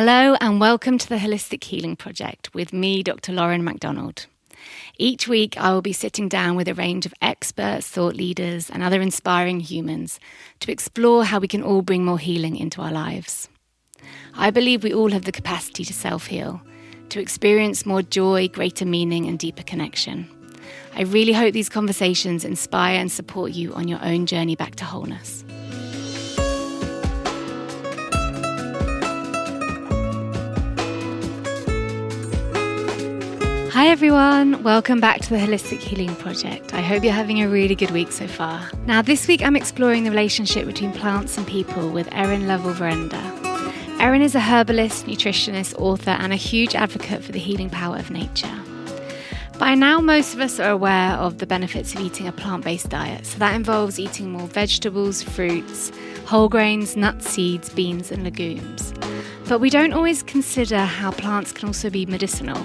Hello, and welcome to the Holistic Healing Project with me, Dr. Lauren MacDonald. Each week, I will be sitting down with a range of experts, thought leaders, and other inspiring humans to explore how we can all bring more healing into our lives. I believe we all have the capacity to self heal, to experience more joy, greater meaning, and deeper connection. I really hope these conversations inspire and support you on your own journey back to wholeness. Hi, everyone. Welcome back to the Holistic Healing Project. I hope you're having a really good week so far. Now, this week I'm exploring the relationship between plants and people with Erin Lovell Verinder. Erin is a herbalist, nutritionist, author, and a huge advocate for the healing power of nature. By now, most of us are aware of the benefits of eating a plant based diet. So that involves eating more vegetables, fruits, whole grains, nuts, seeds, beans, and legumes. But we don't always consider how plants can also be medicinal.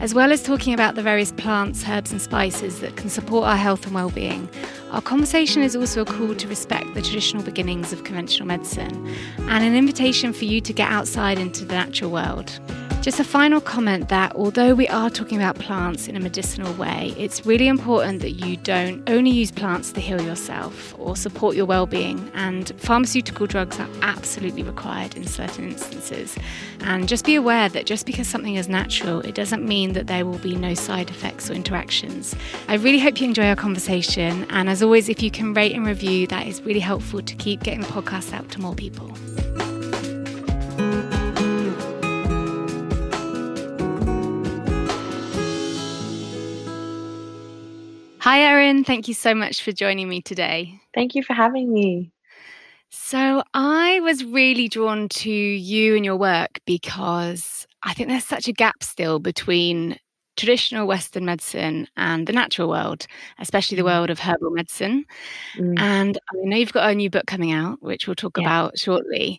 As well as talking about the various plants, herbs, and spices that can support our health and well-being, our conversation is also a call to respect the traditional beginnings of conventional medicine and an invitation for you to get outside into the natural world. Just a final comment that although we are talking about plants in a medicinal way, it's really important that you don't only use plants to heal yourself or support your well being, and pharmaceutical drugs are absolutely required in certain instances. And just be aware that just because something is natural, it doesn't mean that there will be no side effects or interactions. I really hope you enjoy our conversation, and as always, if you can rate and review, that is really helpful to keep getting the podcast out to more people. Hi, Erin. Thank you so much for joining me today. Thank you for having me. So, I was really drawn to you and your work because I think there's such a gap still between traditional Western medicine and the natural world, especially the mm. world of herbal medicine. Mm. And I know you've got a new book coming out, which we'll talk yeah. about shortly.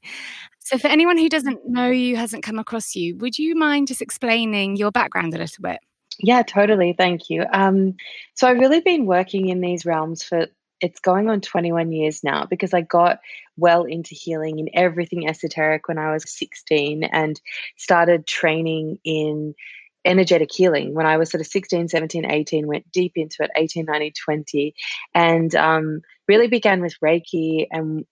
So, for anyone who doesn't know you, hasn't come across you, would you mind just explaining your background a little bit? Yeah, totally. Thank you. Um, so I've really been working in these realms for it's going on 21 years now because I got well into healing in everything esoteric when I was 16 and started training in energetic healing when I was sort of 16, 17, 18, went deep into it, 18, 19, 20, and um, really began with Reiki and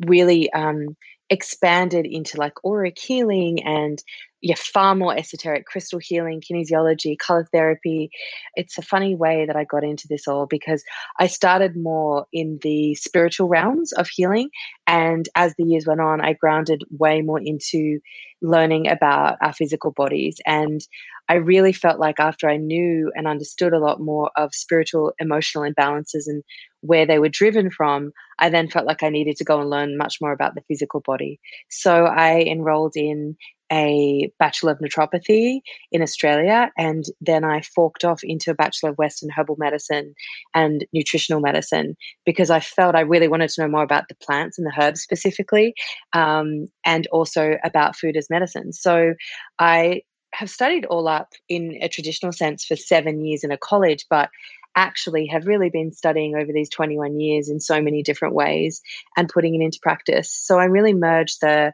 really um, expanded into like auric healing and yeah, far more esoteric crystal healing, kinesiology, color therapy. It's a funny way that I got into this all because I started more in the spiritual realms of healing. And as the years went on, I grounded way more into learning about our physical bodies. And I really felt like after I knew and understood a lot more of spiritual emotional imbalances and where they were driven from, I then felt like I needed to go and learn much more about the physical body. So I enrolled in a Bachelor of Naturopathy in Australia, and then I forked off into a Bachelor of Western Herbal Medicine and Nutritional Medicine because I felt I really wanted to know more about the plants and the herbs specifically, um, and also about food as medicine. So I have studied all up in a traditional sense for seven years in a college, but actually have really been studying over these 21 years in so many different ways and putting it into practice. So I really merged the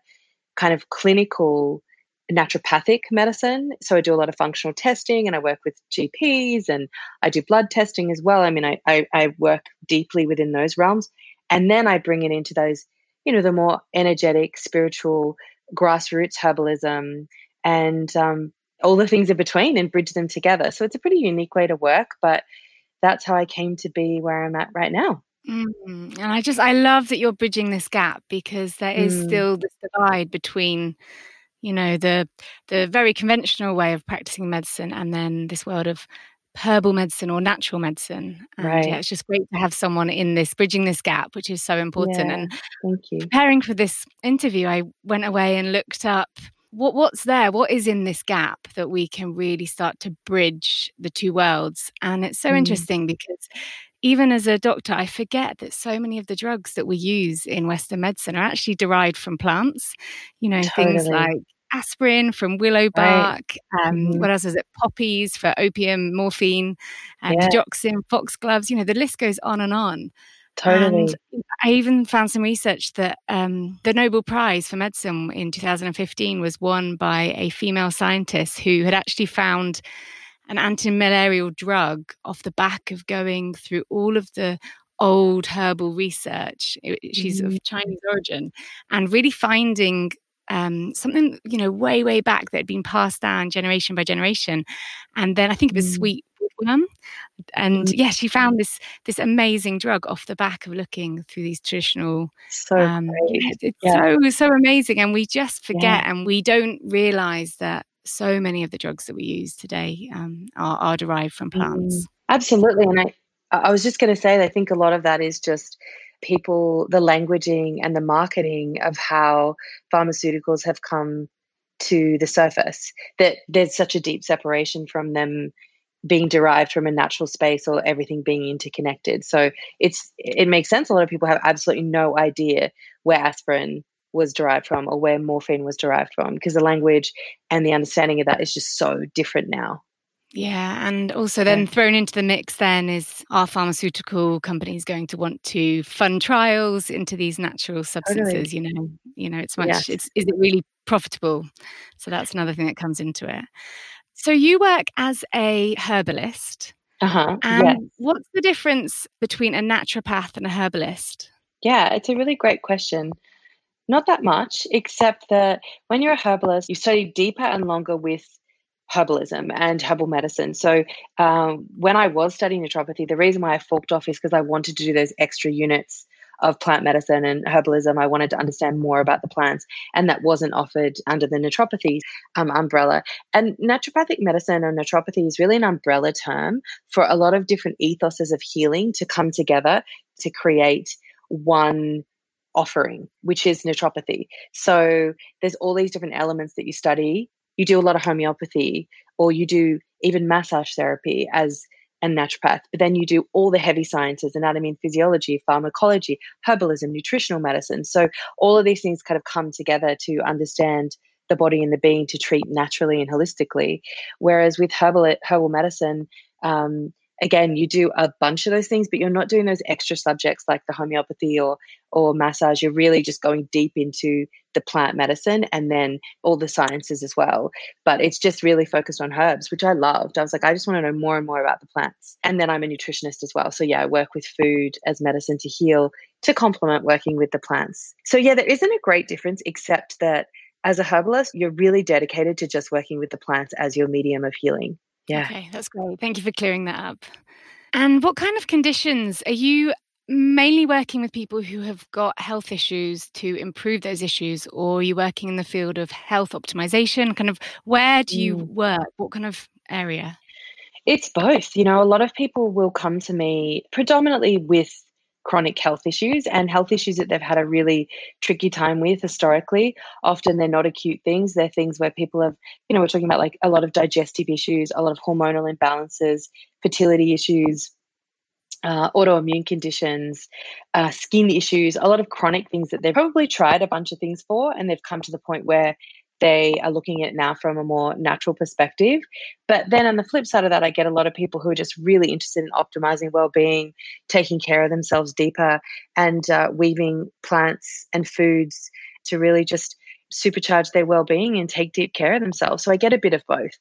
kind of clinical naturopathic medicine. So I do a lot of functional testing and I work with GPs and I do blood testing as well. I mean, I, I, I, work deeply within those realms. And then I bring it into those, you know, the more energetic, spiritual, grassroots herbalism and um, all the things in between and bridge them together. So it's a pretty unique way to work, but that's how I came to be where I'm at right now. Mm. And I just, I love that you're bridging this gap because there is mm. still this divide between you know the the very conventional way of practicing medicine and then this world of herbal medicine or natural medicine and right. yeah it's just great to have someone in this bridging this gap which is so important yeah, and thank you preparing for this interview i went away and looked up what what's there what is in this gap that we can really start to bridge the two worlds and it's so mm. interesting because even as a doctor, I forget that so many of the drugs that we use in Western medicine are actually derived from plants. You know, totally. things like aspirin from willow bark. Right. Um, mm-hmm. What else is it? Poppies for opium, morphine, uh, yeah. digoxin, foxgloves. You know, the list goes on and on. Totally. And I even found some research that um, the Nobel Prize for Medicine in 2015 was won by a female scientist who had actually found an anti-malarial drug off the back of going through all of the old herbal research. She's mm-hmm. of Chinese origin, and really finding um, something you know way way back that had been passed down generation by generation. And then I think it was mm. sweet worm, and mm. yeah, she found this this amazing drug off the back of looking through these traditional. So um, it's yeah. so so amazing, and we just forget yeah. and we don't realize that so many of the drugs that we use today um, are, are derived from plants. Mm. Absolutely, and I I was just going to say, I think a lot of that is just people, the languaging and the marketing of how pharmaceuticals have come to the surface, that there's such a deep separation from them being derived from a natural space or everything being interconnected. So it's it makes sense. A lot of people have absolutely no idea where aspirin was derived from or where morphine was derived from because the language and the understanding of that is just so different now. Yeah, and also then thrown into the mix then is are pharmaceutical companies going to want to fund trials into these natural substances? Totally. You know, you know, it's much. Yes. It's is it really profitable? So that's another thing that comes into it. So you work as a herbalist. Uh-huh. And yes. what's the difference between a naturopath and a herbalist? Yeah, it's a really great question. Not that much, except that when you're a herbalist, you study deeper and longer with herbalism and herbal medicine. So um, when I was studying naturopathy, the reason why I forked off is because I wanted to do those extra units of plant medicine and herbalism. I wanted to understand more about the plants, and that wasn't offered under the naturopathy um, umbrella. And naturopathic medicine or naturopathy is really an umbrella term for a lot of different ethoses of healing to come together to create one offering, which is naturopathy. So there's all these different elements that you study you do a lot of homeopathy or you do even massage therapy as a naturopath, but then you do all the heavy sciences, anatomy and physiology, pharmacology, herbalism, nutritional medicine. So all of these things kind of come together to understand the body and the being to treat naturally and holistically. Whereas with herbal herbal medicine, um, again, you do a bunch of those things, but you're not doing those extra subjects like the homeopathy or or massage. You're really just going deep into the plant medicine and then all the sciences as well. But it's just really focused on herbs, which I loved. I was like, I just want to know more and more about the plants. And then I'm a nutritionist as well. So yeah, I work with food as medicine to heal to complement working with the plants. So yeah, there isn't a great difference except that as a herbalist, you're really dedicated to just working with the plants as your medium of healing. Yeah. Okay, that's great. Thank you for clearing that up. And what kind of conditions are you mainly working with people who have got health issues to improve those issues, or are you working in the field of health optimization? Kind of where do you mm. work? What kind of area? It's both. You know, a lot of people will come to me predominantly with chronic health issues and health issues that they've had a really tricky time with historically. Often they're not acute things, they're things where people have, you know, we're talking about like a lot of digestive issues, a lot of hormonal imbalances, fertility issues. Uh, autoimmune conditions, uh, skin issues, a lot of chronic things that they've probably tried a bunch of things for, and they've come to the point where they are looking at now from a more natural perspective. But then on the flip side of that, I get a lot of people who are just really interested in optimizing well-being, taking care of themselves deeper, and uh, weaving plants and foods to really just supercharge their well-being and take deep care of themselves. So I get a bit of both,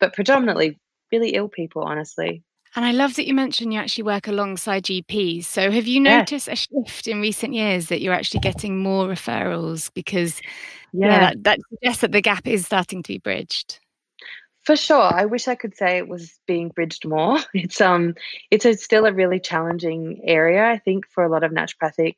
but predominantly really ill people, honestly. And I love that you mentioned you actually work alongside GPs. So have you noticed yeah. a shift in recent years that you're actually getting more referrals because yeah, yeah that, that suggests that the gap is starting to be bridged. For sure. I wish I could say it was being bridged more. It's um it's a, still a really challenging area, I think, for a lot of naturopathic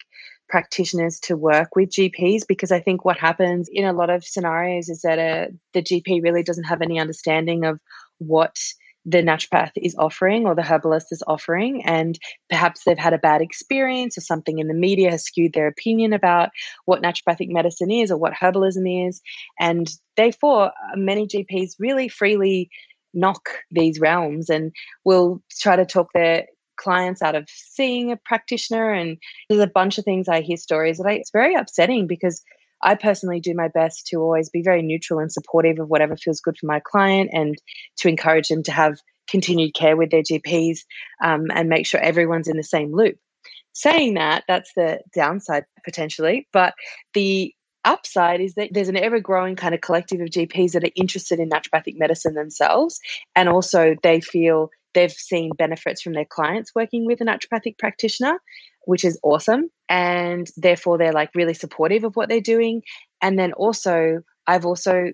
practitioners to work with GPs because I think what happens in a lot of scenarios is that a, uh, the GP really doesn't have any understanding of what the naturopath is offering or the herbalist is offering, and perhaps they've had a bad experience or something in the media has skewed their opinion about what naturopathic medicine is or what herbalism is. And therefore, uh, many GPs really freely knock these realms and will try to talk their clients out of seeing a practitioner. And there's a bunch of things I hear stories that I, it's very upsetting because I personally do my best to always be very neutral and supportive of whatever feels good for my client and to encourage them to have continued care with their GPs um, and make sure everyone's in the same loop. saying that, that's the downside potentially. But the upside is that there's an ever growing kind of collective of GPs that are interested in naturopathic medicine themselves. And also they feel they've seen benefits from their clients working with a naturopathic practitioner, which is awesome. And therefore they're like really supportive of what they're doing. And then also, I've also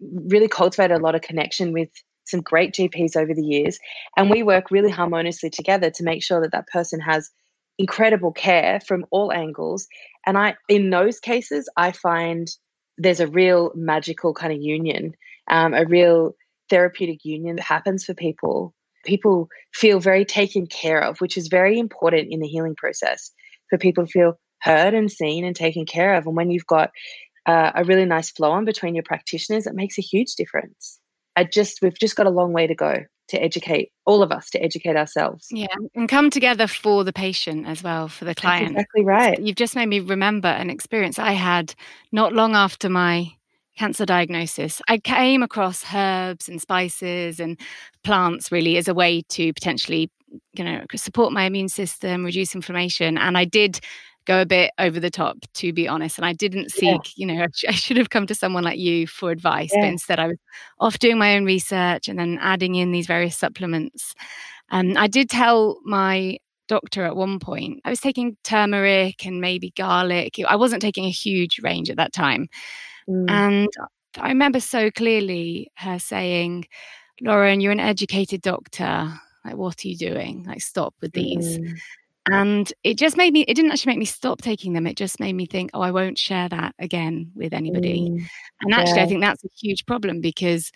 really cultivated a lot of connection with some great GPs over the years. And we work really harmoniously together to make sure that that person has incredible care from all angles. And I, in those cases, I find there's a real magical kind of union, um, a real therapeutic union that happens for people. People feel very taken care of, which is very important in the healing process for people to feel heard and seen and taken care of. And when you've got uh, a really nice flow on between your practitioners, it makes a huge difference. I just we've just got a long way to go to educate all of us to educate ourselves. Yeah, and come together for the patient as well, for the client. That's exactly right. You've just made me remember an experience I had not long after my cancer diagnosis. I came across herbs and spices and plants really as a way to potentially, you know, support my immune system, reduce inflammation, and I did go a bit over the top, to be honest. And I didn't seek, yeah. you know, I should have come to someone like you for advice, yeah. but instead I was off doing my own research and then adding in these various supplements. And um, I did tell my doctor at one point, I was taking turmeric and maybe garlic. I wasn't taking a huge range at that time. Mm. And I remember so clearly her saying, Lauren, you're an educated doctor. Like, what are you doing? Like, stop with these. Mm. And it just made me, it didn't actually make me stop taking them. It just made me think, oh, I won't share that again with anybody. Mm, and actually, yeah. I think that's a huge problem because,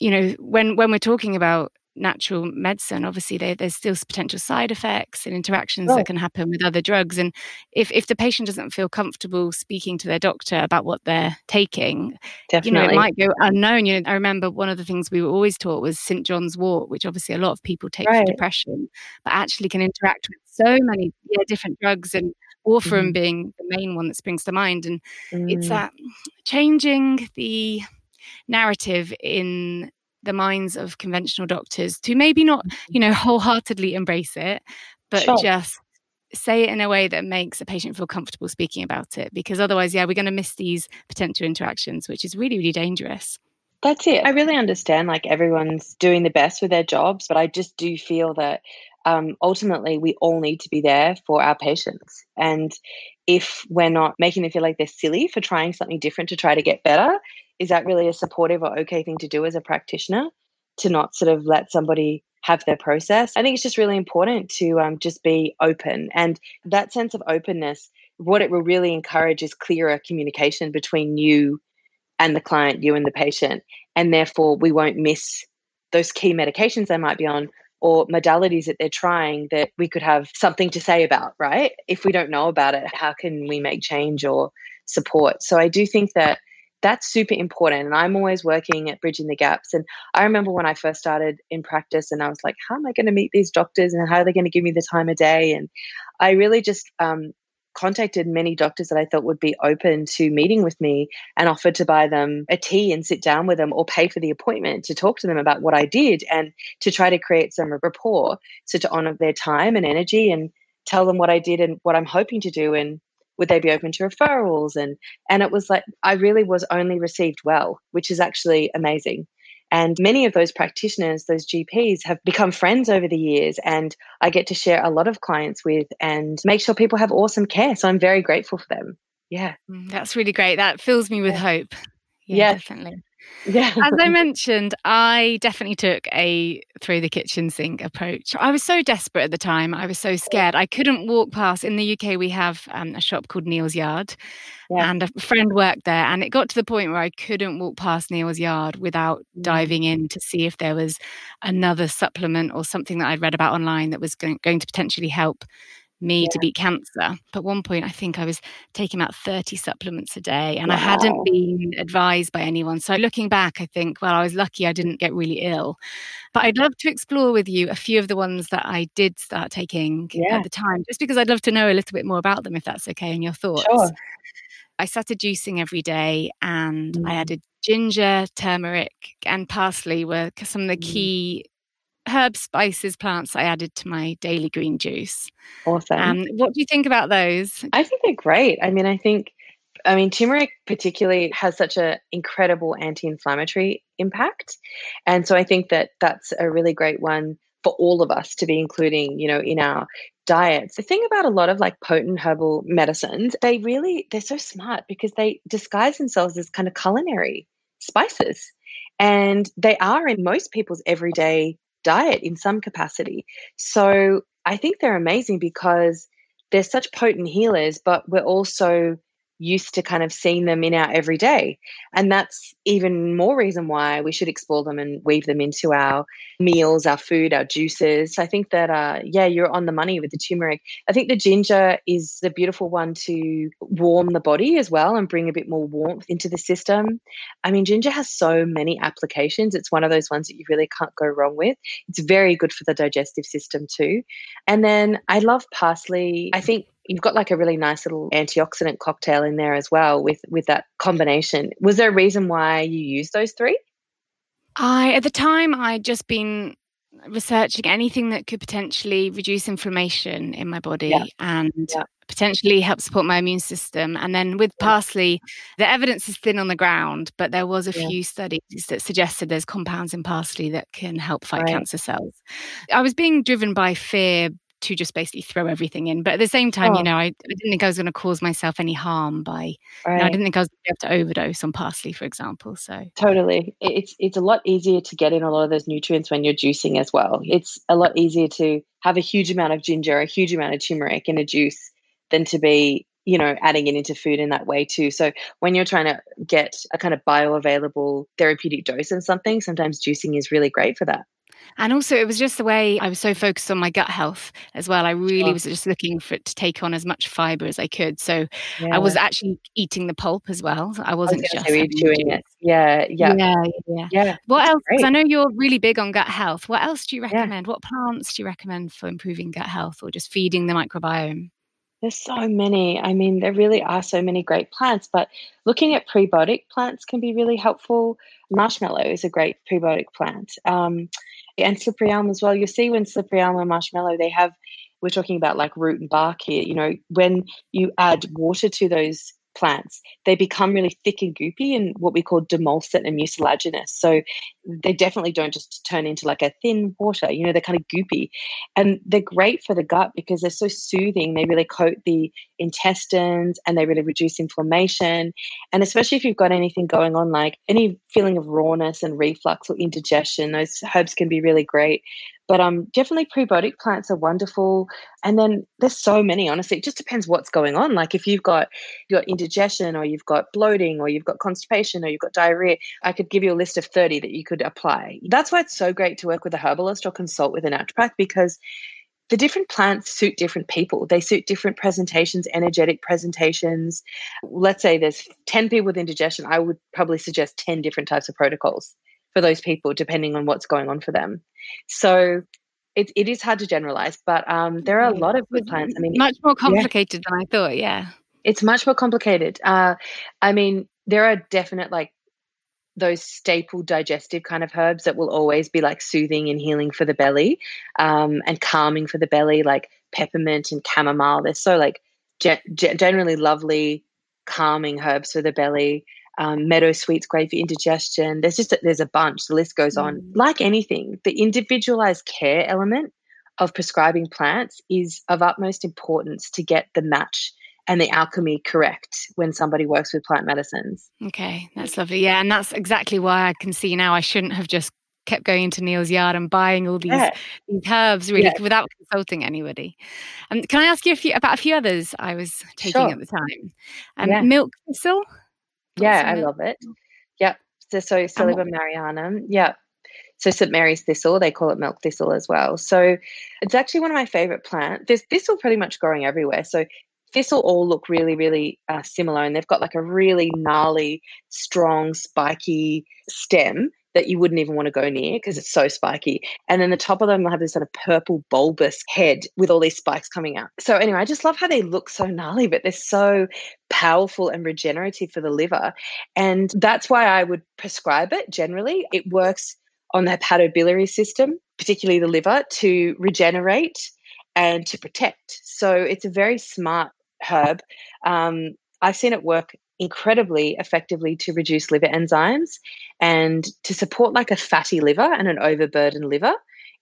you know, when, when we're talking about natural medicine obviously there, there's still potential side effects and interactions oh. that can happen with other drugs and if, if the patient doesn't feel comfortable speaking to their doctor about what they're taking Definitely. you know it might go unknown you know i remember one of the things we were always taught was st john's wort which obviously a lot of people take right. for depression but actually can interact with so many yeah, different drugs and warfarin mm. being the main one that springs to mind and mm. it's that changing the narrative in the minds of conventional doctors to maybe not, you know, wholeheartedly embrace it, but sure. just say it in a way that makes a patient feel comfortable speaking about it. Because otherwise, yeah, we're going to miss these potential interactions, which is really, really dangerous. That's it. I really understand like everyone's doing the best with their jobs, but I just do feel that um, ultimately we all need to be there for our patients. And if we're not making them feel like they're silly for trying something different to try to get better, is that really a supportive or okay thing to do as a practitioner to not sort of let somebody have their process? I think it's just really important to um, just be open. And that sense of openness, what it will really encourage is clearer communication between you and the client, you and the patient. And therefore, we won't miss those key medications they might be on or modalities that they're trying that we could have something to say about, right? If we don't know about it, how can we make change or support? So I do think that that's super important. And I'm always working at bridging the gaps. And I remember when I first started in practice and I was like, how am I going to meet these doctors and how are they going to give me the time of day? And I really just um, contacted many doctors that I thought would be open to meeting with me and offered to buy them a tea and sit down with them or pay for the appointment to talk to them about what I did and to try to create some rapport. So to honor their time and energy and tell them what I did and what I'm hoping to do and would they be open to referrals? And and it was like i really was only received well which is actually amazing. And many of those practitioners those gps have become friends over the years and i get to share a lot of clients with and make sure people have awesome care. So i'm very grateful for them. Yeah. Mm, that's really great. That fills me with yeah. hope. Yeah, yeah, definitely yeah. As I mentioned, I definitely took a through the kitchen sink approach. I was so desperate at the time. I was so scared. I couldn't walk past. In the UK, we have um, a shop called Neal's Yard, yeah. and a friend worked there. And it got to the point where I couldn't walk past Neal's Yard without mm. diving in to see if there was another supplement or something that I'd read about online that was going, going to potentially help me yeah. to beat cancer. But at one point, I think I was taking about 30 supplements a day and wow. I hadn't been advised by anyone. So looking back, I think, well, I was lucky I didn't get really ill. But I'd love to explore with you a few of the ones that I did start taking yeah. at the time, just because I'd love to know a little bit more about them, if that's okay, and your thoughts. Sure. I started juicing every day and mm. I added ginger, turmeric, and parsley were some of the mm. key herb spices plants I added to my daily green juice. Awesome. Um, what do you think about those? I think they're great. I mean, I think I mean, turmeric particularly has such an incredible anti-inflammatory impact, and so I think that that's a really great one for all of us to be including, you know, in our diets. The thing about a lot of like potent herbal medicines, they really they're so smart because they disguise themselves as kind of culinary spices. And they are in most people's everyday diet in some capacity. So I think they're amazing because they're such potent healers, but we're also used to kind of seeing them in our everyday. And that's even more reason why we should explore them and weave them into our meals, our food, our juices. I think that, uh, yeah, you're on the money with the turmeric. I think the ginger is the beautiful one to warm the body as well and bring a bit more warmth into the system. I mean, ginger has so many applications. It's one of those ones that you really can't go wrong with. It's very good for the digestive system too. And then I love parsley. I think you've got like a really nice little antioxidant cocktail in there as well with with that combination. Was there a reason why you used those three? I at the time I'd just been researching anything that could potentially reduce inflammation in my body yeah. and yeah. potentially help support my immune system. And then with parsley, the evidence is thin on the ground, but there was a few studies that suggested there's compounds in parsley that can help fight right. cancer cells. I was being driven by fear to just basically throw everything in. But at the same time, oh. you know, I, I, didn't think I was going to cause myself any harm by. Right. You know, I didn't think I was going to overdose on parsley, for example. So totally, it's it's a lot easier to get in a lot of those nutrients when you're juicing as well. It's a lot easier to have a huge amount of ginger, a huge amount of turmeric in a juice than to be you know adding it into food in that way too so when you're trying to get a kind of bioavailable therapeutic dose of something sometimes juicing is really great for that and also, it was just the way I was so focused on my gut health as well. I really was just looking for it to take on as much fiber as I could. So yeah. I was actually eating the pulp as well. I wasn't I was just chewing it. Yeah, yeah, yeah, yeah. yeah what else? I know you're really big on gut health. What else do you recommend? Yeah. What plants do you recommend for improving gut health or just feeding the microbiome? There's so many. I mean, there really are so many great plants, but looking at prebiotic plants can be really helpful. Marshmallow is a great prebiotic plant. Um, and slippery elm as well. You see when slippery elm and marshmallow, they have, we're talking about like root and bark here, you know, when you add water to those plants, they become really thick and goopy and what we call demulcent and mucilaginous. So they definitely don't just turn into like a thin water, you know, they're kind of goopy. And they're great for the gut because they're so soothing. They really coat the intestines and they really reduce inflammation. And especially if you've got anything going on, like any feeling of rawness and reflux or indigestion, those herbs can be really great. But um, definitely prebiotic plants are wonderful. And then there's so many, honestly. It just depends what's going on. Like if you've got got indigestion or you've got bloating or you've got constipation or you've got diarrhea, I could give you a list of 30 that you could apply. That's why it's so great to work with a herbalist or consult with a naturopath because the different plants suit different people. They suit different presentations, energetic presentations. Let's say there's 10 people with indigestion. I would probably suggest 10 different types of protocols for those people, depending on what's going on for them. So it, it is hard to generalize, but um, there are a lot of good plants. I mean, much more complicated yeah. than I thought. Yeah, it's much more complicated. Uh, I mean, there are definite like those staple digestive kind of herbs that will always be like soothing and healing for the belly um, and calming for the belly, like peppermint and chamomile. They're so like ge- generally lovely, calming herbs for the belly um, meadow sweet's great for indigestion. There's just a, there's a bunch. The list goes on. Mm. Like anything, the individualized care element of prescribing plants is of utmost importance to get the match and the alchemy correct when somebody works with plant medicines. Okay, that's lovely. Yeah, and that's exactly why I can see now I shouldn't have just kept going into Neal's yard and buying all these, yeah. these herbs really yeah. without consulting anybody. And um, can I ask you a few about a few others I was taking sure. at the time? Um, yeah. Milk thistle. Yeah, I love it. Yep. So, so Silybum marianum. Yep. So St Mary's thistle, they call it milk thistle as well. So it's actually one of my favorite plants. There's thistle pretty much growing everywhere. So thistle all look really, really uh, similar, and they've got like a really gnarly, strong, spiky stem that you wouldn't even want to go near because it's so spiky. And then the top of them will have this sort of purple bulbous head with all these spikes coming out. So anyway, I just love how they look so gnarly, but they're so powerful and regenerative for the liver. And that's why I would prescribe it generally. It works on the hepatobiliary system particularly the liver, to regenerate and to protect. So it's a very smart herb. Um, I've seen it work incredibly effectively to reduce liver enzymes and to support like a fatty liver and an overburdened liver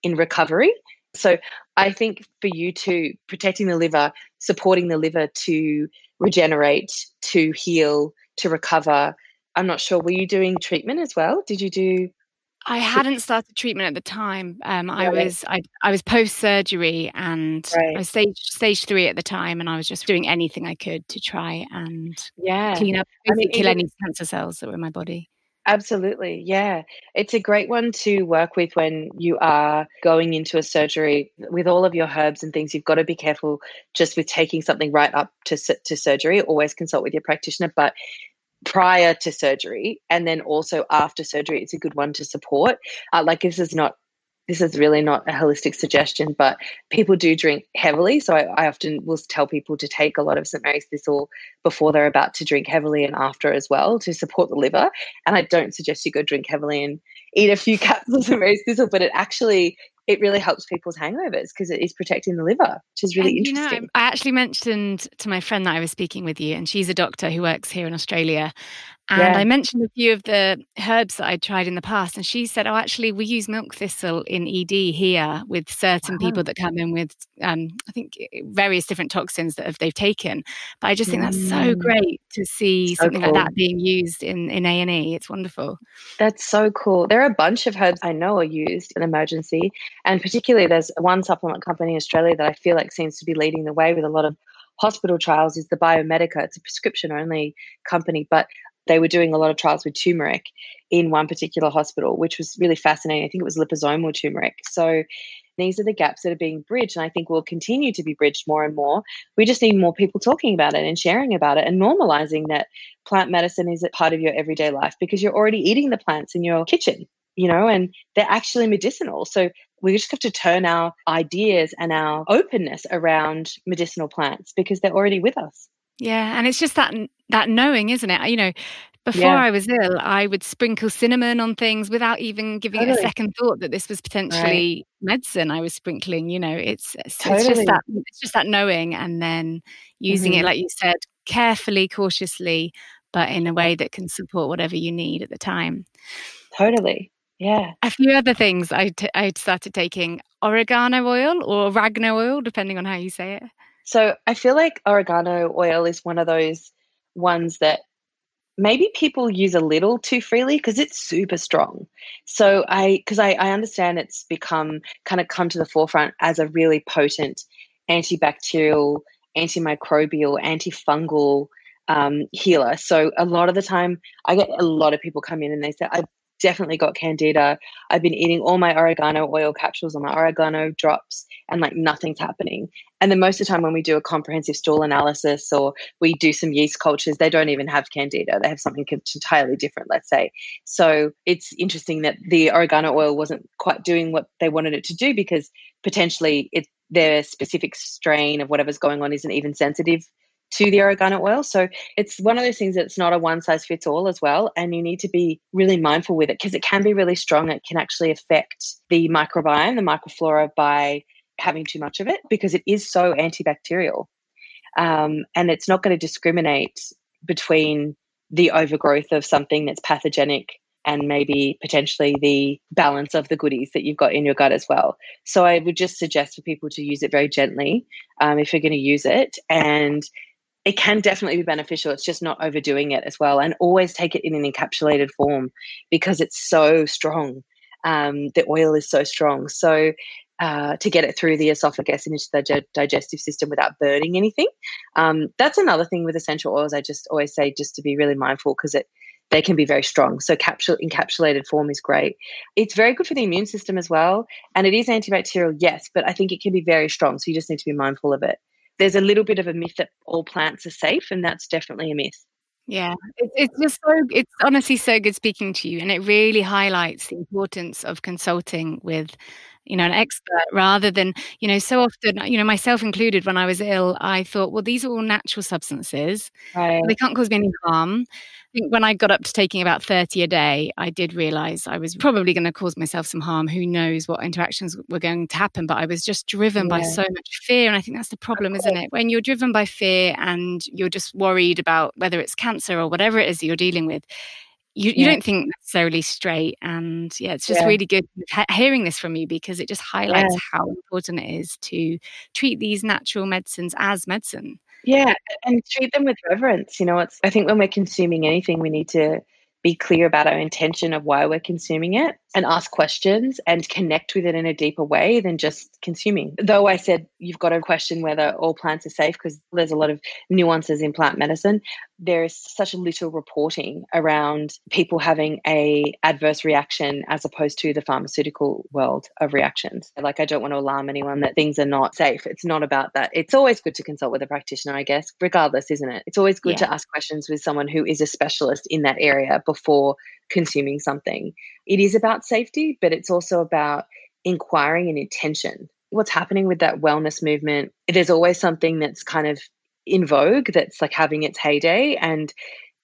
in recovery. So I think for you to protecting the liver, supporting the liver to regenerate, to heal, to recover. I'm not sure. Were you doing treatment as well? Did you do I hadn't started treatment at the time. Um, I was I, I was post surgery and right. I was stage stage three at the time, and I was just doing anything I could to try and yeah clean up, I mean, kill any cancer cells that were in my body. Absolutely, yeah. It's a great one to work with when you are going into a surgery with all of your herbs and things. You've got to be careful just with taking something right up to to surgery. Always consult with your practitioner, but prior to surgery and then also after surgery it's a good one to support. Uh, like this is not this is really not a holistic suggestion but people do drink heavily so I, I, often will tell people to take a lot of st mary's thistle before they're about to drink heavily and after as well to support the liver and i don't suggest you go drink heavily and eat a few capsules of mary's thistle but it actually it really helps people's hangovers because it is protecting the liver, which is really and, interesting. You know, I actually mentioned to my friend that I was speaking with you, and she's a doctor who works here in Australia. And yeah. I mentioned a few of the herbs that I'd tried in the past, and she said, "Oh, actually, we use milk thistle in ED here with certain wow. people that come in with, um, I think, various different toxins that have, they've taken." But I just think that's so mm. great to see so something cool. like that being used in in A and E. It's wonderful. That's so cool. There are a bunch of herbs I know are used in emergency, and particularly there's one supplement company in Australia that I feel like seems to be leading the way with a lot of hospital trials is the Biomedica. It's a prescription only company, but they were doing a lot of trials with turmeric in one particular hospital, which was really fascinating. I think it was liposomal turmeric. So these are the gaps that are being bridged, and I think will continue to be bridged more and more. We just need more people talking about it and sharing about it and normalizing that plant medicine is a part of your everyday life because you're already eating the plants in your kitchen, you know, and they're actually medicinal. So we just have to turn our ideas and our openness around medicinal plants because they're already with us. Yeah, and it's just that that knowing, isn't it? You know, before yeah. I was ill, I would sprinkle cinnamon on things without even giving totally. it a second thought that this was potentially right. medicine I was sprinkling. You know, it's it's, totally. it's, just that it's just that knowing and then using mm-hmm. it, like you said, carefully, cautiously, but in a way that can support whatever you need at the time. Totally. Yeah. A few other things I, t- I started taking oregano oil or oregano oil, depending on how you say it. So I feel like oregano oil is one of those ones that maybe people use a little too freely because it's super strong. So I, because I, I understand it's become kind of come to the forefront as a really potent antibacterial, antimicrobial, antifungal um, healer. So a lot of the time, I get a lot of people come in and they say, "I've definitely got candida. I've been eating all my oregano oil capsules or my oregano drops, and like nothing's happening. And then most of the time, when we do a comprehensive stool analysis or we do some yeast cultures, they don't even have candida. They have something entirely different, let's say. So it's interesting that the oregano oil wasn't quite doing what they wanted it to do because potentially their specific strain of whatever's going on isn't even sensitive to the oregano oil. So it's one of those things that's not a one size fits all as well. And you need to be really mindful with it because it can be really strong. It can actually affect the microbiome, the microflora by having too much of it because it is so antibacterial. Um, and it's not going to discriminate between the overgrowth of something that's pathogenic and maybe potentially the balance of the goodies that you've got in your gut as well. So I would just suggest for people to use it very gently um, if you're going to use it. And it can definitely be beneficial. It's just not overdoing it as well. And always take it in an encapsulated form because it's so strong. Um, the oil is so strong. So uh, to get it through the esophagus and into the digestive system without burning anything. Um, that's another thing with essential oils. I just always say just to be really mindful because it they can be very strong. So capsule encapsulated form is great. It's very good for the immune system as well, and it is antibacterial, yes, but I think it can be very strong. So you just need to be mindful of it. There's a little bit of a myth that all plants are safe, and that's definitely a myth. Yeah, it's, it's just so, it's honestly so good speaking to you. And it really highlights the importance of consulting with you know, an expert rather than, you know, so often, you know, myself included, when I was ill, I thought, well, these are all natural substances. Right. They can't cause me any harm. I think when I got up to taking about 30 a day, I did realize I was probably going to cause myself some harm. Who knows what interactions were going to happen? But I was just driven yeah. by so much fear. And I think that's the problem, isn't it? When you're driven by fear and you're just worried about whether it's cancer or whatever it is that you're dealing with, you, you yeah. don't think necessarily straight. And yeah, it's just yeah. really good hearing this from you because it just highlights how important it is to treat these natural medicines as medicine. Yeah, and treat them with reverence. You know, it's I think when we're consuming anything, we need to be clear about our intention of why we're consuming it and ask questions and connect with it in a deeper way than just consuming. Though I said you've got to question whether all plants are safe because there's a lot of nuances in plant medicine, there is such a little reporting around people having a adverse reaction as opposed to the pharmaceutical world of reactions. Like I don't want to alarm anyone that things are not safe. It's not about that. It's always good to consult with a practitioner, I guess, regardless, isn't it? It's always good yeah. to ask questions with someone who is a specialist in that area before consuming something. It is about safety, but it's also about inquiring and intention. What's happening with that wellness movement? There's always something that's kind of in vogue that's like having its heyday and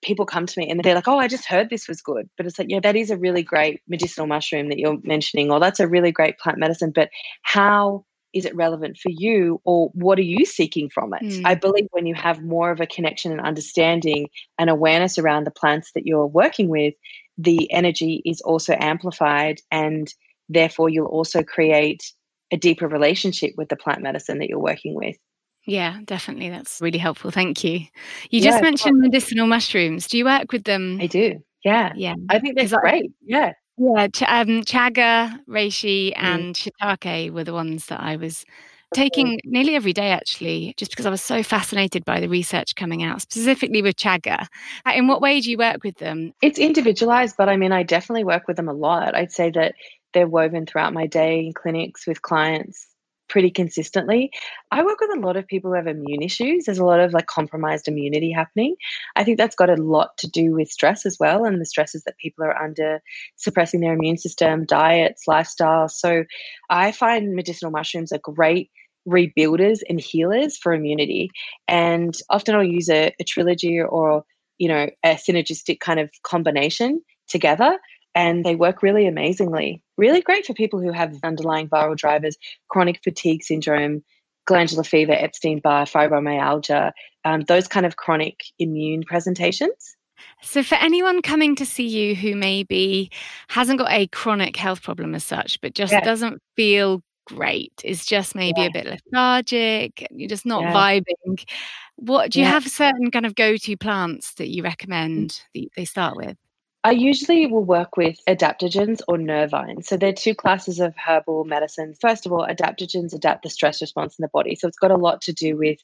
people come to me and they're like, oh, I just heard this was good. But it's like, yeah, that is a really great medicinal mushroom that you're mentioning, or that's a really great plant medicine. But how is it relevant for you, or what are you seeking from it? Mm. I believe when you have more of a connection and understanding and awareness around the plants that you're working with, the energy is also amplified and therefore you'll also create a deeper relationship with the plant medicine that you're working with. Yeah, definitely. That's really helpful. Thank you. You just mentioned medicinal mushrooms. Do you work with them? I do. Yeah. Yeah. I think that's great. Yeah. Yeah. Ch- um, chaga, reishi, mm. and shiitake were the ones that I was taking nearly every day actually just because i was so fascinated by the research coming out specifically with chaga. Uh, in what way do you work with them? It's individualized but i mean i definitely work with them a lot. I'd say that they're woven throughout my day in clinics with clients pretty consistently. I work with a lot of people who have immune issues. There's a lot of like compromised immunity happening. I think that's got a lot to do with stress as well and the stresses that people are under, suppressing their immune system, diets, lifestyle. So I find medicinal mushrooms are great rebuilders and healers for immunity. And often I'll use a, a trilogy or, you know, a synergistic kind of combination together and they work really amazingly. Really great for people who have underlying viral drivers, chronic fatigue syndrome, glandular fever, Epstein Barr, fibromyalgia, um, those kind of chronic immune presentations. So, for anyone coming to see you who maybe hasn't got a chronic health problem as such, but just yeah. doesn't feel great, is just maybe yeah. a bit lethargic, you're just not yeah. vibing. What do you have certain kind of go to plants that you recommend that they start with? I usually will work with adaptogens or nervines. So they're two classes of herbal medicine. First of all, adaptogens adapt the stress response in the body. So it's got a lot to do with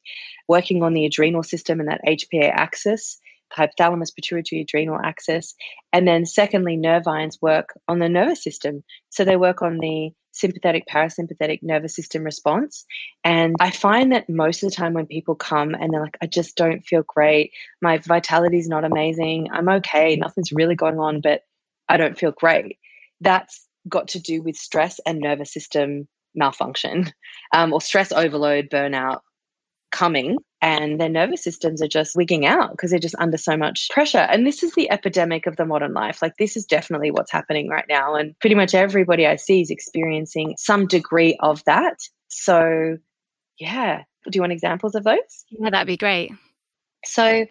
working on the adrenal system and that HPA axis hypothalamus pituitary adrenal axis. And then, secondly, nervines work on the nervous system. So they work on the sympathetic parasympathetic nervous system response. And I find that most of the time when people come and they're like, I just don't feel great, my vitality is not amazing, I'm okay, nothing's really going on, but I don't feel great. That's got to do with stress and nervous system malfunction um, or stress overload, burnout coming and their nervous systems are just wigging out because they're just under so much pressure. And this is the epidemic of the modern life. Like, this is definitely what's happening right now. And pretty much everybody I see is experiencing some degree of that. So, yeah. Do you want examples of those? Yeah, that'd be great. So,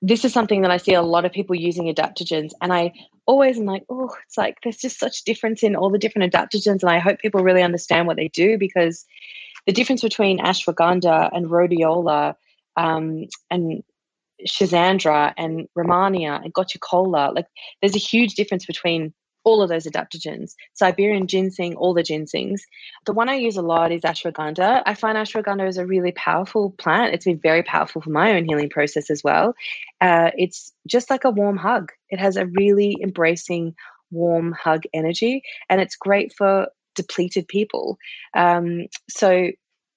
this is something that I see a lot of people using adaptogens. And I always am like, oh, it's like there's just such difference in all the different adaptogens. And I hope people really understand what they do because the difference between ashwagandha and rhodiola um, and Schisandra and Rehmannia and Gotu kola. Like there's a huge difference between all of those adaptogens. Siberian ginseng, all the ginsengs. The one I use a lot is ashwagandha. I find ashwagandha is a really powerful plant. It's been very powerful for my own healing process as well. Uh, it's just like a warm hug. It has a really embracing, warm hug energy, and it's great for depleted people. Um, so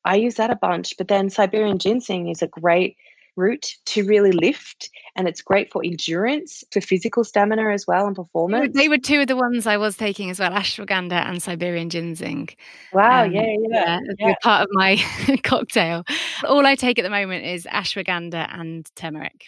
I use that a bunch. But then Siberian ginseng is a great root to really lift and it's great for endurance for physical stamina as well and performance they were two of the ones i was taking as well ashwagandha and siberian ginseng wow um, yeah yeah, yeah, yeah. part of my cocktail all i take at the moment is ashwagandha and turmeric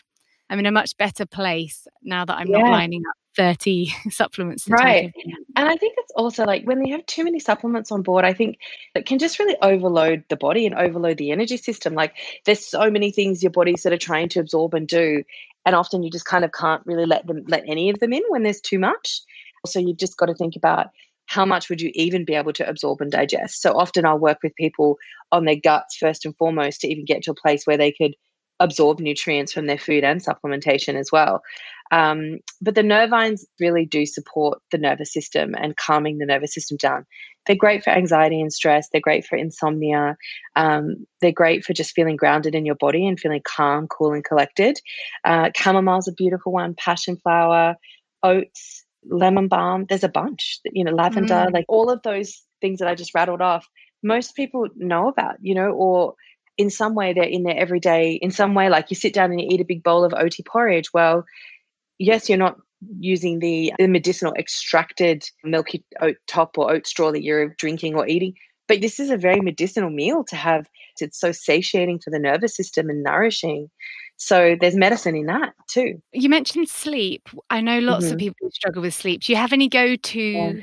i'm in a much better place now that i'm yeah. not lining up 30 supplements right. and i think it's also like when you have too many supplements on board i think it can just really overload the body and overload the energy system. Like there's so many things your body's sort of trying to absorb and do and often you just kind of can't really let them let any of them in when there's too much. So you've just got to think about how much would you even be able to absorb and digest. So often i'll work with people on their guts first and foremost to even get to a place where they could absorb nutrients from their food and supplementation as well. Um, but the nervines really do support the nervous system and calming the nervous system down. They're great for anxiety and stress. They're great for insomnia. Um, they're great for just feeling grounded in your body and feeling calm, cool, and collected. Uh, chamomile's a beautiful one. Passion flower, oats, lemon balm. There's a bunch. You know, lavender. Mm. Like all of those things that I just rattled off. Most people know about. You know, or in some way they're in there every day in some way like you sit down and you eat a big bowl of oaty porridge well yes you're not using the, the medicinal extracted milky oat top or oat straw that you're drinking or eating but this is a very medicinal meal to have it's so satiating for the nervous system and nourishing so there's medicine in that too you mentioned sleep i know lots mm-hmm. of people struggle with sleep do you have any go-to yeah.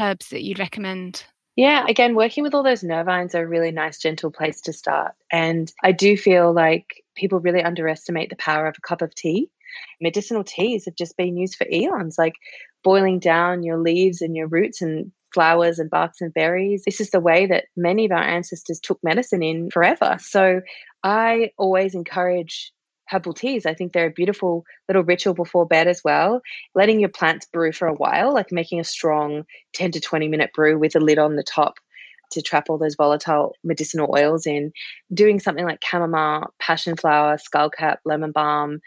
herbs that you'd recommend yeah, again, working with all those nervines are a really nice, gentle place to start. And I do feel like people really underestimate the power of a cup of tea. Medicinal teas have just been used for eons, like boiling down your leaves and your roots and flowers and barks and berries. This is the way that many of our ancestors took medicine in forever. So I always encourage herbal teas. I think they're a beautiful little ritual before bed as well. Letting your plants brew for a while, like making a strong 10 to 20 minute brew with a lid on the top to trap all those volatile medicinal oils in. Doing something like chamomile, passion flower, skullcap, lemon balm,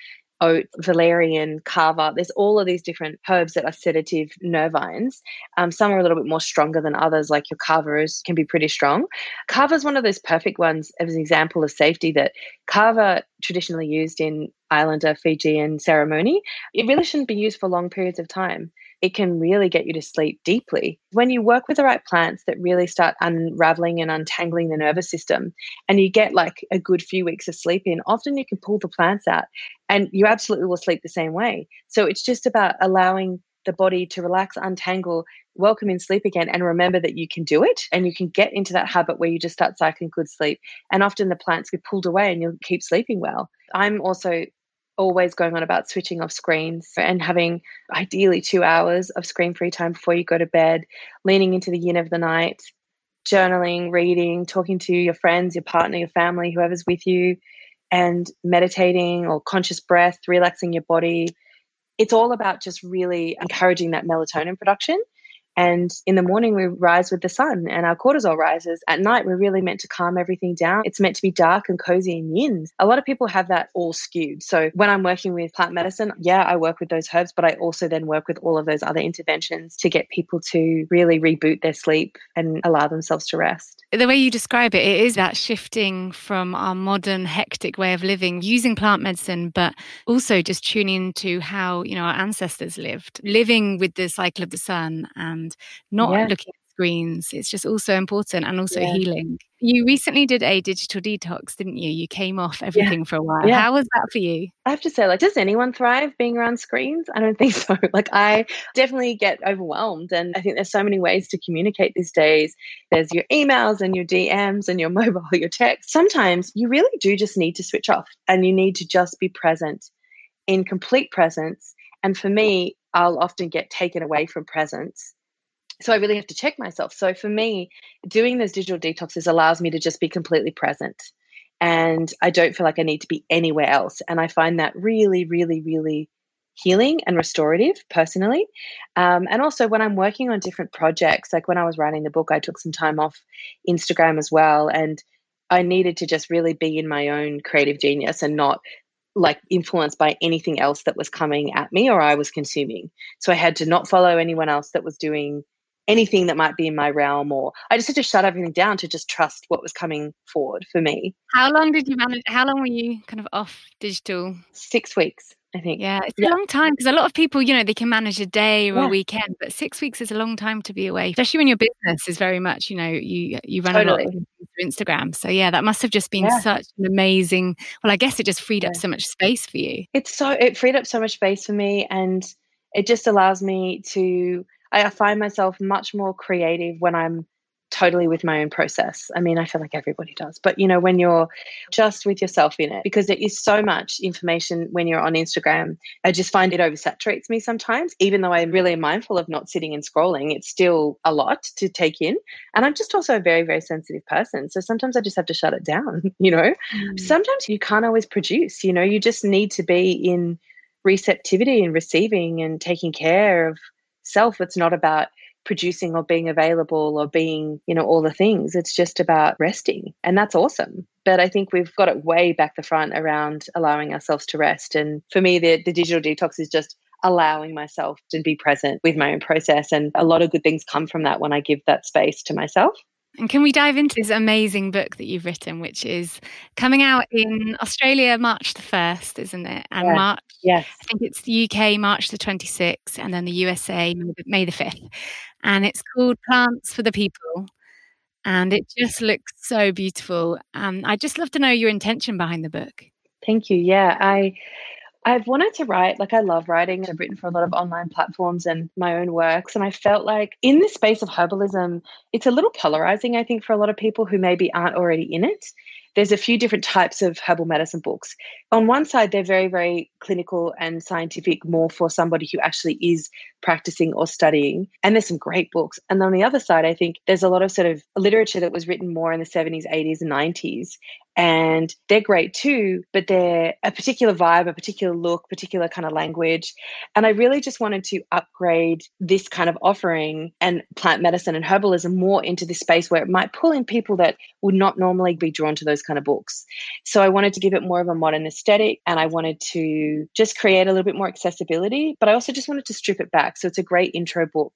oat, valerian, kava. There's all of these different herbs that are sedative nervines. Um, some are a little bit more stronger than others, like your is, can be pretty strong. Kava is one of those perfect ones as an example of safety that kava traditionally used in Islander, Fijian ceremony. It really shouldn't be used for long periods of time it can really get you to sleep deeply. When you work with the right plants that really start unraveling and untangling the nervous system, and you get like a good few weeks of sleep in, often you can pull the plants out and you absolutely will sleep the same way. So it's just about allowing the body to relax, untangle, welcome in sleep again, and remember that you can do it and you can get into that habit where you just start cycling good sleep. And often the plants get pulled away and you'll keep sleeping well. I'm also always going on about switching off screens and having ideally two hours of screen free time before you go to bed, leaning into the yin of the night, journaling, reading, talking to your friends, your partner, your family, whoever's with you, and meditating or conscious breath, relaxing your body. It's all about just really encouraging that melatonin production and in the morning, we rise with the sun and our cortisol rises. At night, we're really meant to calm everything down. It's meant to be dark and cozy and yin. A lot of people have that all skewed. So when I'm working with plant medicine, yeah, I work with those herbs, but I also then work with all of those other interventions to get people to really reboot their sleep and allow themselves to rest. The way you describe it, it is that shifting from our modern hectic way of living, using plant medicine, but also just tuning into how, you know, our ancestors lived, living with the cycle of the sun and and not yeah. looking at screens. It's just also important and also yeah. healing. You recently did a digital detox, didn't you? You came off everything yeah. for a while. Yeah. How was that for you? I have to say, like, does anyone thrive being around screens? I don't think so. Like, I definitely get overwhelmed. And I think there's so many ways to communicate these days. There's your emails and your DMs and your mobile, your text. Sometimes you really do just need to switch off and you need to just be present in complete presence. And for me, I'll often get taken away from presence. So I really have to check myself. So for me, doing those digital detoxes allows me to just be completely present. And I don't feel like I need to be anywhere else. And I find that really, really, really healing and restorative personally. Um, and also when I'm working on different projects, like when I was writing the book, I took some time off Instagram as well. And I needed to just really be in my own creative genius and not like influenced by anything else that was coming at me or I was consuming. So I had to not follow anyone else that was doing anything that might be in my realm or I just had to shut everything down to just trust what was coming forward for me. How long did you manage how long were you kind of off digital? 6 weeks. I think. Yeah, it's yeah. a long time because a lot of people, you know, they can manage a day or yeah. a weekend, but six weeks is a long time to be away, especially when your business is very much, you know, you you run totally. a lot through Instagram. So yeah, that must have just been yeah. such an amazing. Well, I guess it just freed up so much space for you. It's so it freed up so much space for me, and it just allows me to I find myself much more creative when I'm totally with my own process. I mean, I feel like everybody does, but you know, when you're just with yourself in it, because there is so much information when you're on Instagram, I just find it oversaturates me sometimes. Even though I'm really mindful of not sitting and scrolling, it's still a lot to take in. And I'm just also a very, very sensitive person. So sometimes I just have to shut it down, you know? Mm. Sometimes you can't always produce, you know, you just need to be in receptivity and receiving and taking care of self. It's not about producing or being available or being, you know, all the things. It's just about resting. And that's awesome. But I think we've got it way back the front around allowing ourselves to rest. And for me, the, the digital detox is just allowing myself to be present with my own process. And a lot of good things come from that when I give that space to myself. And can we dive into this amazing book that you've written, which is coming out in Australia March the 1st, isn't it? And yeah. March, yes. I think it's the UK March the 26th, and then the USA May the 5th. And it's called Plants for the People. And it just looks so beautiful. Um, I'd just love to know your intention behind the book. Thank you. Yeah, I I've wanted to write, like, I love writing. I've written for a lot of online platforms and my own works. And I felt like in the space of herbalism, it's a little polarizing, I think, for a lot of people who maybe aren't already in it there's a few different types of herbal medicine books. On one side, they're very, very clinical and scientific, more for somebody who actually is practicing or studying. And there's some great books. And on the other side, I think there's a lot of sort of literature that was written more in the 70s, 80s, and 90s. And they're great too, but they're a particular vibe, a particular look, particular kind of language. And I really just wanted to upgrade this kind of offering and plant medicine and herbalism more into this space where it might pull in people that would not normally be drawn to those kind of books. So I wanted to give it more of a modern aesthetic and I wanted to just create a little bit more accessibility, but I also just wanted to strip it back. So it's a great intro book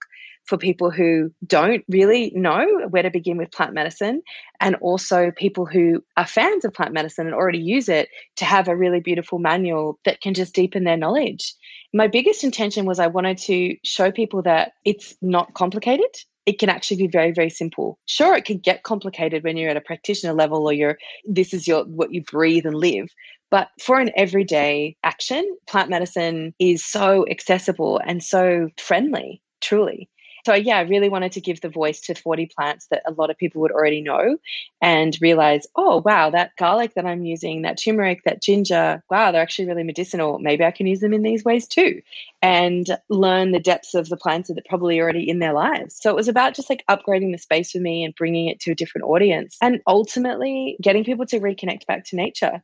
for people who don't really know where to begin with plant medicine and also people who are fans of plant medicine and already use it to have a really beautiful manual that can just deepen their knowledge. My biggest intention was I wanted to show people that it's not complicated. It can actually be very very simple. Sure it can get complicated when you're at a practitioner level or you're this is your what you breathe and live but for an everyday action plant medicine is so accessible and so friendly truly so yeah, I really wanted to give the voice to 40 plants that a lot of people would already know and realize, oh wow, that garlic that I'm using, that turmeric, that ginger, wow, they're actually really medicinal. Maybe I can use them in these ways too. And learn the depths of the plants that are probably already in their lives. So it was about just like upgrading the space for me and bringing it to a different audience and ultimately getting people to reconnect back to nature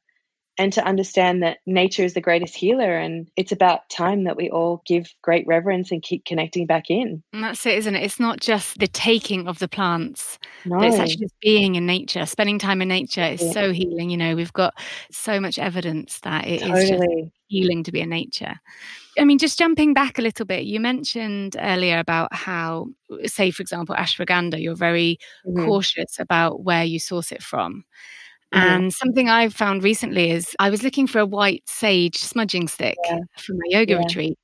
and to understand that nature is the greatest healer and it's about time that we all give great reverence and keep connecting back in and that's it isn't it it's not just the taking of the plants no. it's actually just being in nature spending time in nature is yeah. so healing you know we've got so much evidence that it totally. is just healing to be in nature I mean, just jumping back a little bit, you mentioned earlier about how, say, for example, ashwagandha, you're very mm-hmm. cautious about where you source it from. And something I've found recently is I was looking for a white sage smudging stick yeah. for my yoga yeah. retreat.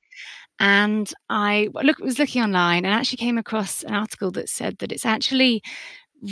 And I look, was looking online and actually came across an article that said that it's actually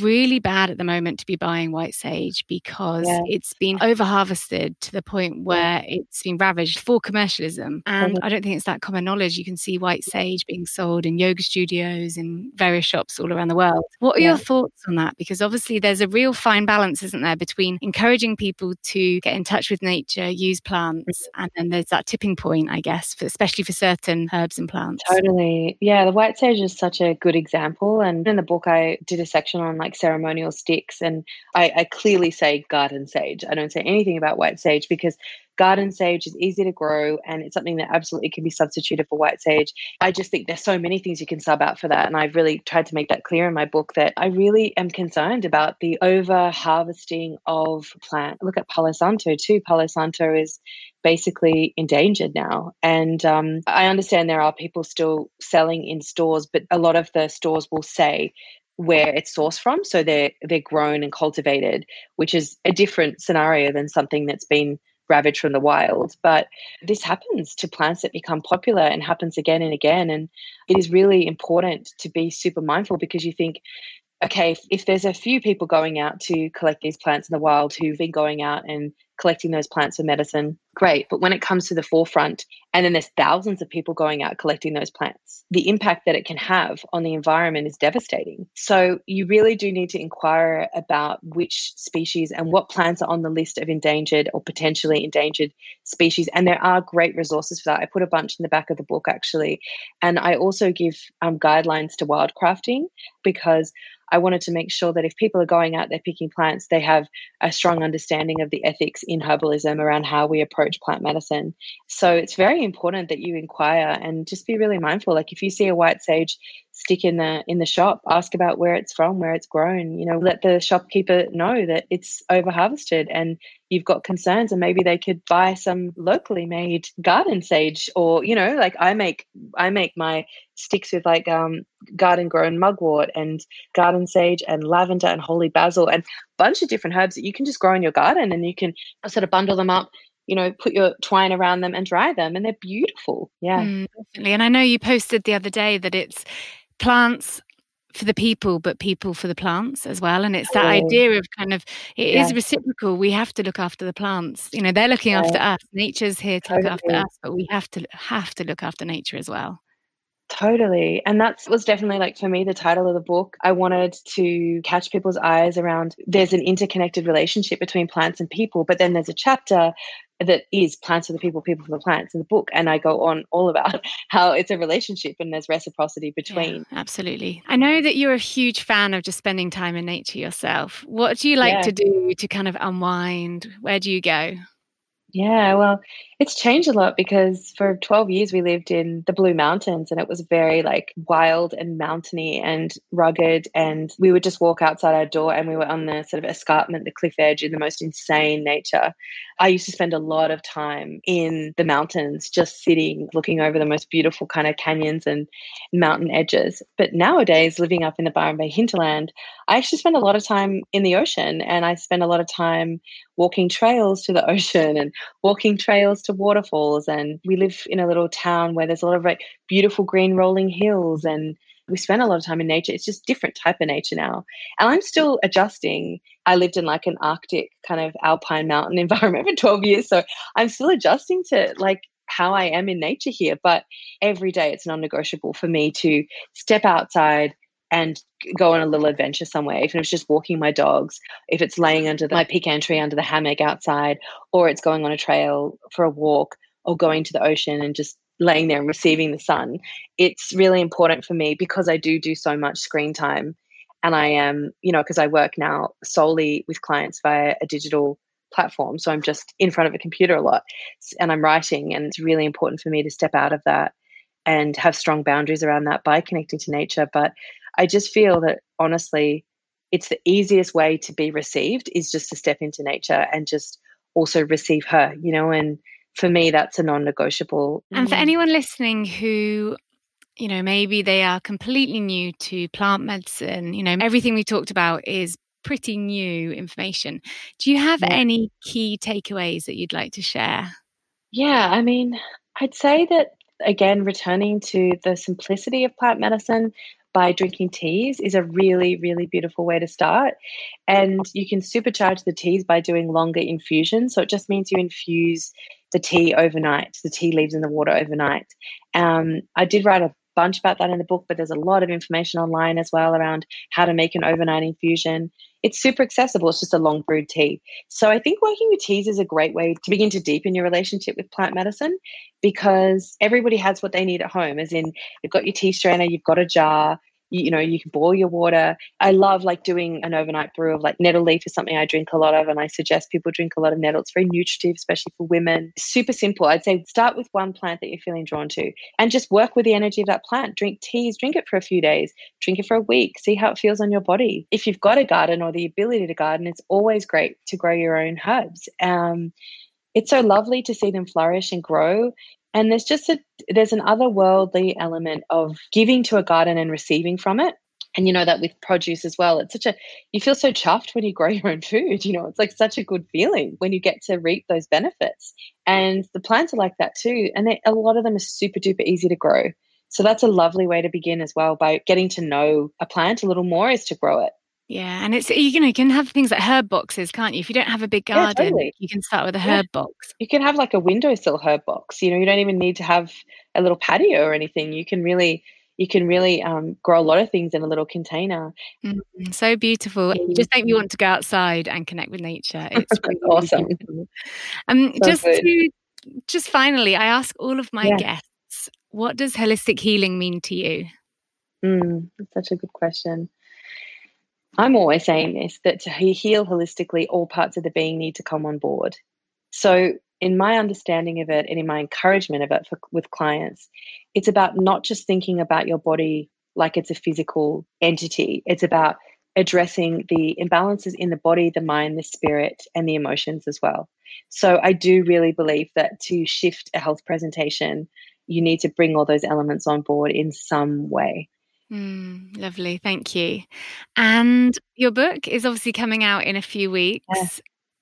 really bad at the moment to be buying white sage because yeah. it's been over harvested to the point where it's been ravaged for commercialism. And mm-hmm. I don't think it's that common knowledge. You can see white sage being sold in yoga studios in various shops all around the world. What are yeah. your thoughts on that? Because obviously there's a real fine balance, isn't there, between encouraging people to get in touch with nature, use plants, mm-hmm. and then there's that tipping point, I guess, for, especially for certain herbs and plants. Totally. Yeah, the white sage is such a good example. And in the book, I did a section on on like ceremonial sticks. And I, I clearly say garden sage. I don't say anything about white sage because garden sage is easy to grow and it's something that absolutely can be substituted for white sage. I just think there's so many things you can sub out for that. And I've really tried to make that clear in my book that I really am concerned about the over harvesting of plant. Look at Palo Santo too. Palo Santo is basically endangered now. And um, I understand there are people still selling in stores, but a lot of the stores will say where it's sourced from. So they're they're grown and cultivated, which is a different scenario than something that's been ravaged from the wild. But this happens to plants that become popular and happens again and again. And it is really important to be super mindful because you think, okay, if, if there's a few people going out to collect these plants in the wild who've been going out and collecting those plants for medicine, great. But when it comes to the forefront, and then there's thousands of people going out collecting those plants, the impact that it can have on the environment is devastating. So you really do need to inquire about which species and what plants are on the list of endangered or potentially endangered species. And there are great resources for that. I put a bunch in the back of the book actually. And I also give um, guidelines to wildcrafting because I wanted to make sure that if people are going out there picking plants, they have a strong understanding of the ethics in herbalism around how we approach plant medicine. So it's very important that you inquire and just be really mindful. Like if you see a white sage stick in the in the shop, ask about where it's from, where it's grown. You know, let the shopkeeper know that it's over harvested and you've got concerns and maybe they could buy some locally made garden sage or you know like i make i make my sticks with like um garden grown mugwort and garden sage and lavender and holy basil and a bunch of different herbs that you can just grow in your garden and you can sort of bundle them up you know, put your twine around them and dry them, and they're beautiful. Yeah, mm, definitely. And I know you posted the other day that it's plants for the people but people for the plants as well and it's that oh. idea of kind of it yeah. is reciprocal we have to look after the plants you know they're looking yeah. after us nature's here to totally. look after us but we have to have to look after nature as well Totally. And that was definitely like for me the title of the book. I wanted to catch people's eyes around there's an interconnected relationship between plants and people, but then there's a chapter that is plants for the people, people for the plants in the book. And I go on all about how it's a relationship and there's reciprocity between. Yeah, absolutely. I know that you're a huge fan of just spending time in nature yourself. What do you like yeah. to do to kind of unwind? Where do you go? Yeah, well, it's changed a lot because for 12 years we lived in the Blue Mountains and it was very like wild and mountainy and rugged. And we would just walk outside our door and we were on the sort of escarpment, the cliff edge in the most insane nature. I used to spend a lot of time in the mountains, just sitting, looking over the most beautiful kind of canyons and mountain edges. But nowadays, living up in the Byron Bay hinterland, I actually spend a lot of time in the ocean and I spend a lot of time walking trails to the ocean and walking trails to waterfalls. And we live in a little town where there's a lot of like beautiful green rolling hills and we spend a lot of time in nature. It's just different type of nature now. And I'm still adjusting. I lived in like an Arctic kind of alpine mountain environment for 12 years. So I'm still adjusting to like how I am in nature here. But every day it's non negotiable for me to step outside and go on a little adventure somewhere, if it's just walking my dogs, if it's laying under the, my pecan tree under the hammock outside, or it's going on a trail for a walk, or going to the ocean and just laying there and receiving the sun. It's really important for me because I do do so much screen time. And I am, you know, because I work now solely with clients via a digital platform. So I'm just in front of a computer a lot and I'm writing. And it's really important for me to step out of that and have strong boundaries around that by connecting to nature. But I just feel that honestly, it's the easiest way to be received is just to step into nature and just also receive her, you know, and for me, that's a non negotiable. And for mm. anyone listening who you know, maybe they are completely new to plant medicine. You know, everything we talked about is pretty new information. Do you have yeah. any key takeaways that you'd like to share? Yeah, I mean, I'd say that again, returning to the simplicity of plant medicine by drinking teas is a really, really beautiful way to start. And you can supercharge the teas by doing longer infusions. So it just means you infuse the tea overnight, the tea leaves in the water overnight. Um, I did write a bunch about that in the book, but there's a lot of information online as well around how to make an overnight infusion. It's super accessible. It's just a long brewed tea. So I think working with teas is a great way to begin to deepen your relationship with plant medicine because everybody has what they need at home, as in you've got your tea strainer, you've got a jar, you, you, know, you can boil your water. I love like doing an overnight brew of like nettle leaf is something I drink a lot of, and I suggest people drink a lot of nettle. It's very nutritive, especially for women. Super simple. I'd say start with one plant that you're feeling drawn to, and just work with the energy of that plant. Drink teas, drink it for a few days, drink it for a week, see how it feels on your body. If you've got a garden or the ability to garden, it's always great to grow your own herbs. Um, it's so lovely to see them flourish and grow and there's just a there's an otherworldly element of giving to a garden and receiving from it. And you know that with produce as well it's such a you feel so chuffed when you grow your own food you know it's like such a good feeling when you get to reap those benefits. And the plants are like that too and they, a lot of them are super duper easy to grow. So that's a lovely way to begin as well by getting to know a plant a little more is to grow it yeah, and it's you know you can have things like herb boxes, can't you? If you don't have a big garden, yeah, totally. you can start with a herb yeah. box. You can have like a windowsill herb box. You know, you don't even need to have a little patio or anything. You can really you can really um, grow a lot of things in a little container. Mm, so beautiful. It just make me want to go outside and connect with nature. It's really awesome. Um, so just good. to just finally, I ask all of my yeah. guests, what does holistic healing mean to you? Mm, that's such a good question. I'm always saying this that to heal holistically, all parts of the being need to come on board. So, in my understanding of it and in my encouragement of it for, with clients, it's about not just thinking about your body like it's a physical entity, it's about addressing the imbalances in the body, the mind, the spirit, and the emotions as well. So, I do really believe that to shift a health presentation, you need to bring all those elements on board in some way. Mm, lovely. Thank you. And your book is obviously coming out in a few weeks.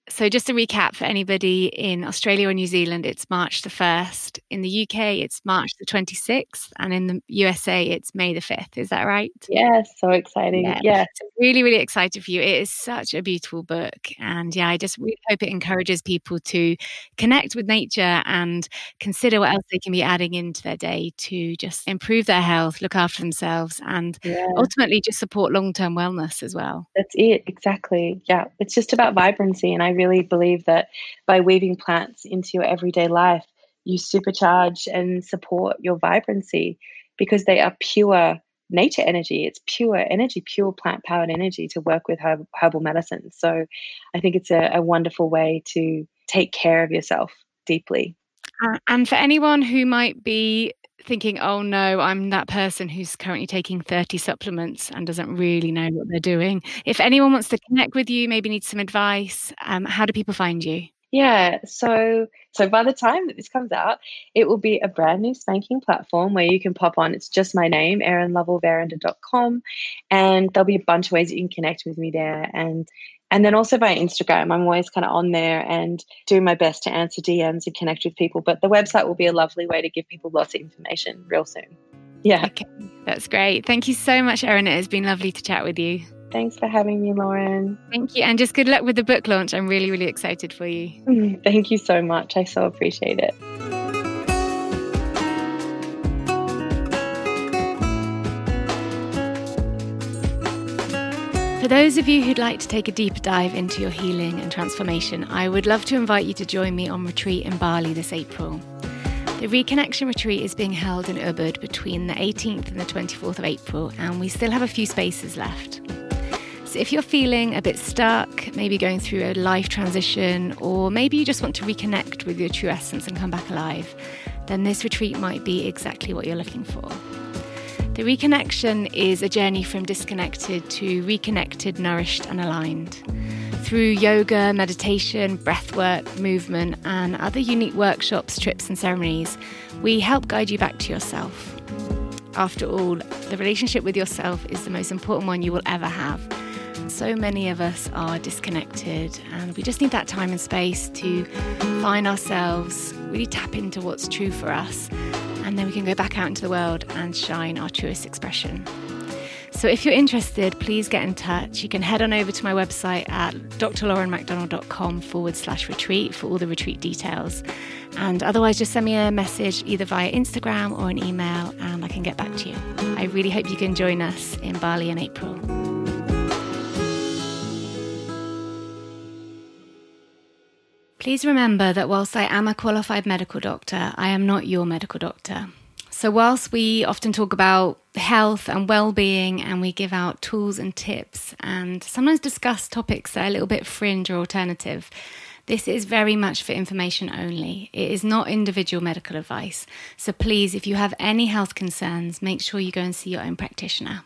So, just a recap for anybody in Australia or New Zealand, it's March the 1st. In the UK, it's March the 26th. And in the USA, it's May the 5th. Is that right? Yes, so exciting. Yeah. yeah. So really, really excited for you. It is such a beautiful book. And yeah, I just really hope it encourages people to connect with nature and consider what else they can be adding into their day to just improve their health, look after themselves, and yeah. ultimately just support long term wellness as well. That's it. Exactly. Yeah. It's just about vibrancy. And I really believe that by weaving plants into your everyday life, you supercharge and support your vibrancy because they are pure nature energy. It's pure energy, pure plant powered energy to work with herb, herbal medicine. So I think it's a, a wonderful way to take care of yourself deeply. Uh, and for anyone who might be thinking, oh no, I'm that person who's currently taking 30 supplements and doesn't really know what they're doing. If anyone wants to connect with you, maybe needs some advice, um, how do people find you? Yeah, so so by the time that this comes out, it will be a brand new spanking platform where you can pop on. It's just my name, erinlovellverinder.com, and there'll be a bunch of ways you can connect with me there. And and then also by Instagram, I'm always kind of on there and doing my best to answer DMs and connect with people. But the website will be a lovely way to give people lots of information real soon. Yeah. Okay. That's great. Thank you so much, Erin. It has been lovely to chat with you. Thanks for having me, Lauren. Thank you. And just good luck with the book launch. I'm really, really excited for you. Thank you so much. I so appreciate it. For those of you who'd like to take a deeper dive into your healing and transformation, I would love to invite you to join me on retreat in Bali this April. The Reconnection Retreat is being held in Ubud between the 18th and the 24th of April, and we still have a few spaces left. So if you're feeling a bit stuck, maybe going through a life transition, or maybe you just want to reconnect with your true essence and come back alive, then this retreat might be exactly what you're looking for. The reconnection is a journey from disconnected to reconnected, nourished, and aligned. Through yoga, meditation, breathwork, movement, and other unique workshops, trips, and ceremonies, we help guide you back to yourself. After all, the relationship with yourself is the most important one you will ever have. So many of us are disconnected, and we just need that time and space to find ourselves, really tap into what's true for us, and then we can go back out into the world and shine our truest expression. So, if you're interested, please get in touch. You can head on over to my website at drlaurenmcdonald.com forward slash retreat for all the retreat details. And otherwise, just send me a message either via Instagram or an email, and I can get back to you. I really hope you can join us in Bali in April. Please remember that whilst I am a qualified medical doctor, I am not your medical doctor. So, whilst we often talk about health and well being and we give out tools and tips and sometimes discuss topics that are a little bit fringe or alternative, this is very much for information only. It is not individual medical advice. So, please, if you have any health concerns, make sure you go and see your own practitioner.